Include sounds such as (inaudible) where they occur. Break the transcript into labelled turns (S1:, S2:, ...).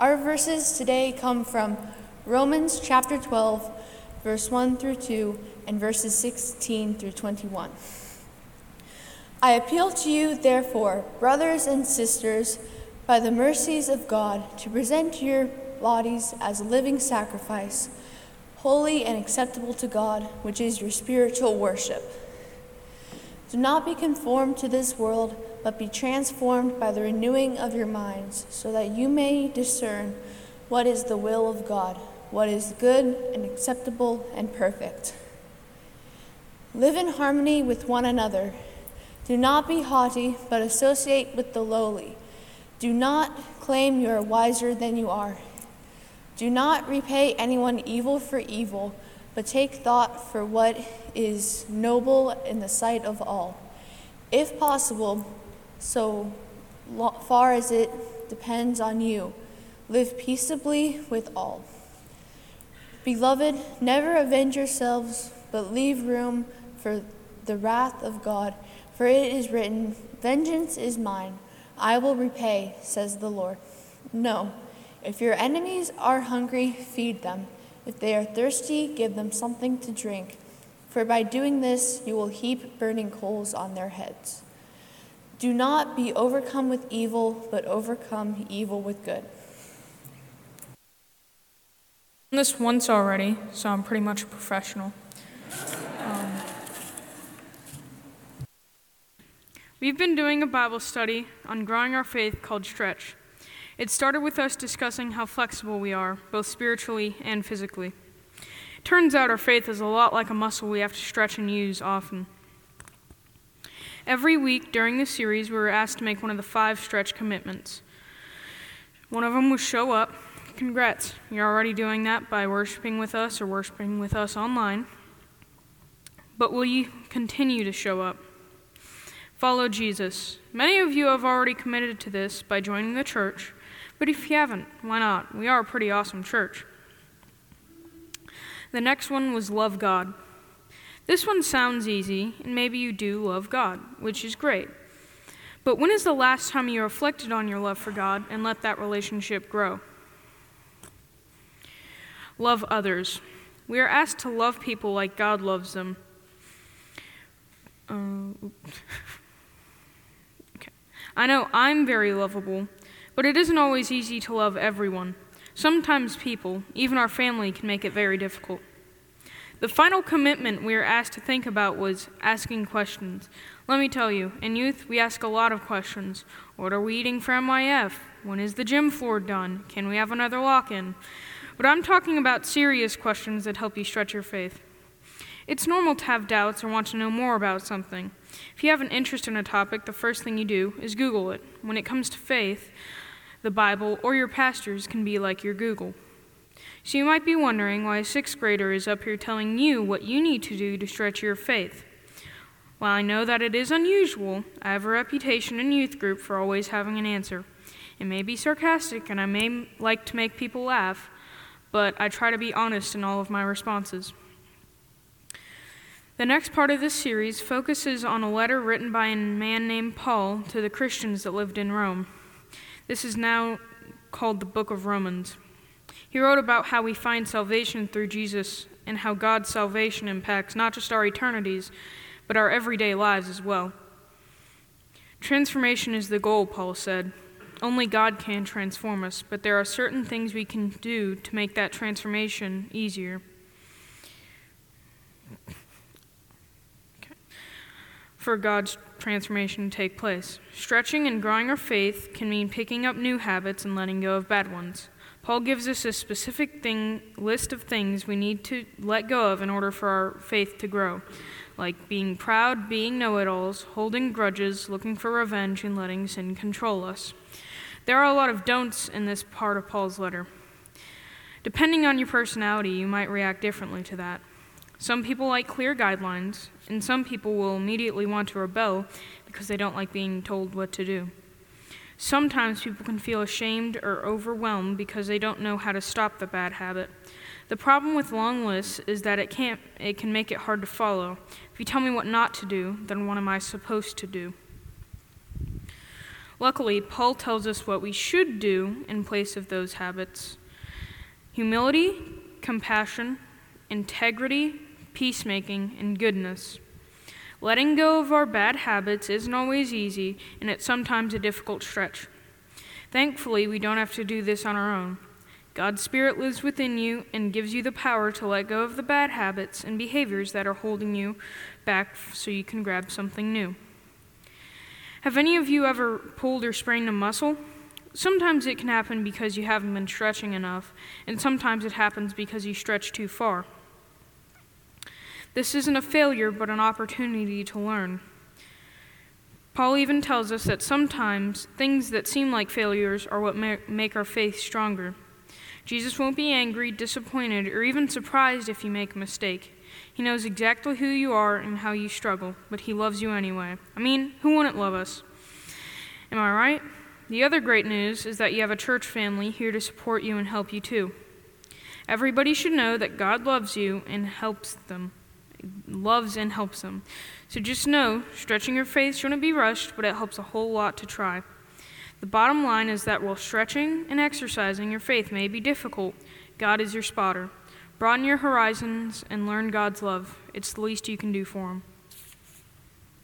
S1: Our verses today come from Romans chapter 12, verse 1 through 2, and verses 16 through 21. I appeal to you, therefore, brothers and sisters, by the mercies of God, to present your bodies as a living sacrifice, holy and acceptable to God, which is your spiritual worship. Do not be conformed to this world, but be transformed by the renewing of your minds, so that you may discern what is the will of God, what is good and acceptable and perfect. Live in harmony with one another. Do not be haughty, but associate with the lowly. Do not claim you are wiser than you are. Do not repay anyone evil for evil, but take thought for what is noble in the sight of all. If possible, so far as it depends on you, live peaceably with all. Beloved, never avenge yourselves, but leave room for the wrath of God, for it is written, Vengeance is mine, I will repay, says the Lord. No. If your enemies are hungry, feed them. If they are thirsty, give them something to drink, for by doing this you will heap burning coals on their heads. Do not be overcome with evil, but overcome evil with good.
S2: Done this once already, so I'm pretty much a professional. Um, we've been doing a Bible study on growing our faith called Stretch. It started with us discussing how flexible we are, both spiritually and physically. Turns out our faith is a lot like a muscle we have to stretch and use often. Every week during the series, we were asked to make one of the five stretch commitments. One of them was show up. Congrats, you're already doing that by worshiping with us or worshiping with us online. But will you continue to show up? Follow Jesus. Many of you have already committed to this by joining the church but if you haven't, why not? We are a pretty awesome church. The next one was love God. This one sounds easy, and maybe you do love God, which is great. But when is the last time you reflected on your love for God and let that relationship grow? Love others. We are asked to love people like God loves them. Uh, (laughs) okay. I know I'm very lovable, but it isn't always easy to love everyone. Sometimes people, even our family, can make it very difficult. The final commitment we were asked to think about was asking questions. Let me tell you, in youth, we ask a lot of questions. What are we eating for MIF? When is the gym floor done? Can we have another lock in? But I'm talking about serious questions that help you stretch your faith. It's normal to have doubts or want to know more about something. If you have an interest in a topic, the first thing you do is Google it. When it comes to faith, the Bible, or your pastors can be like your Google. So you might be wondering why a sixth grader is up here telling you what you need to do to stretch your faith. While I know that it is unusual, I have a reputation in youth group for always having an answer. It may be sarcastic and I may like to make people laugh, but I try to be honest in all of my responses. The next part of this series focuses on a letter written by a man named Paul to the Christians that lived in Rome. This is now called the Book of Romans. He wrote about how we find salvation through Jesus and how God's salvation impacts not just our eternities, but our everyday lives as well. Transformation is the goal, Paul said. Only God can transform us, but there are certain things we can do to make that transformation easier. for God's transformation to take place. Stretching and growing our faith can mean picking up new habits and letting go of bad ones. Paul gives us a specific thing, list of things we need to let go of in order for our faith to grow, like being proud, being know it alls, holding grudges, looking for revenge, and letting sin control us. There are a lot of don'ts in this part of Paul's letter. Depending on your personality, you might react differently to that. Some people like clear guidelines, and some people will immediately want to rebel because they don't like being told what to do. Sometimes people can feel ashamed or overwhelmed because they don't know how to stop the bad habit. The problem with long lists is that it can't it can make it hard to follow. If you tell me what not to do, then what am I supposed to do? Luckily, Paul tells us what we should do in place of those habits humility, compassion, integrity, peacemaking, and goodness. Letting go of our bad habits isn't always easy, and it's sometimes a difficult stretch. Thankfully, we don't have to do this on our own. God's Spirit lives within you and gives you the power to let go of the bad habits and behaviors that are holding you back so you can grab something new. Have any of you ever pulled or sprained a muscle? Sometimes it can happen because you haven't been stretching enough, and sometimes it happens because you stretch too far. This isn't a failure, but an opportunity to learn. Paul even tells us that sometimes things that seem like failures are what make our faith stronger. Jesus won't be angry, disappointed, or even surprised if you make a mistake. He knows exactly who you are and how you struggle, but He loves you anyway. I mean, who wouldn't love us? Am I right? The other great news is that you have a church family here to support you and help you too. Everybody should know that God loves you and helps them, loves and helps them. So just know, stretching your faith shouldn't be rushed, but it helps a whole lot to try. The bottom line is that while stretching and exercising your faith may be difficult, God is your spotter. Broaden your horizons and learn God's love. It's the least you can do for Him.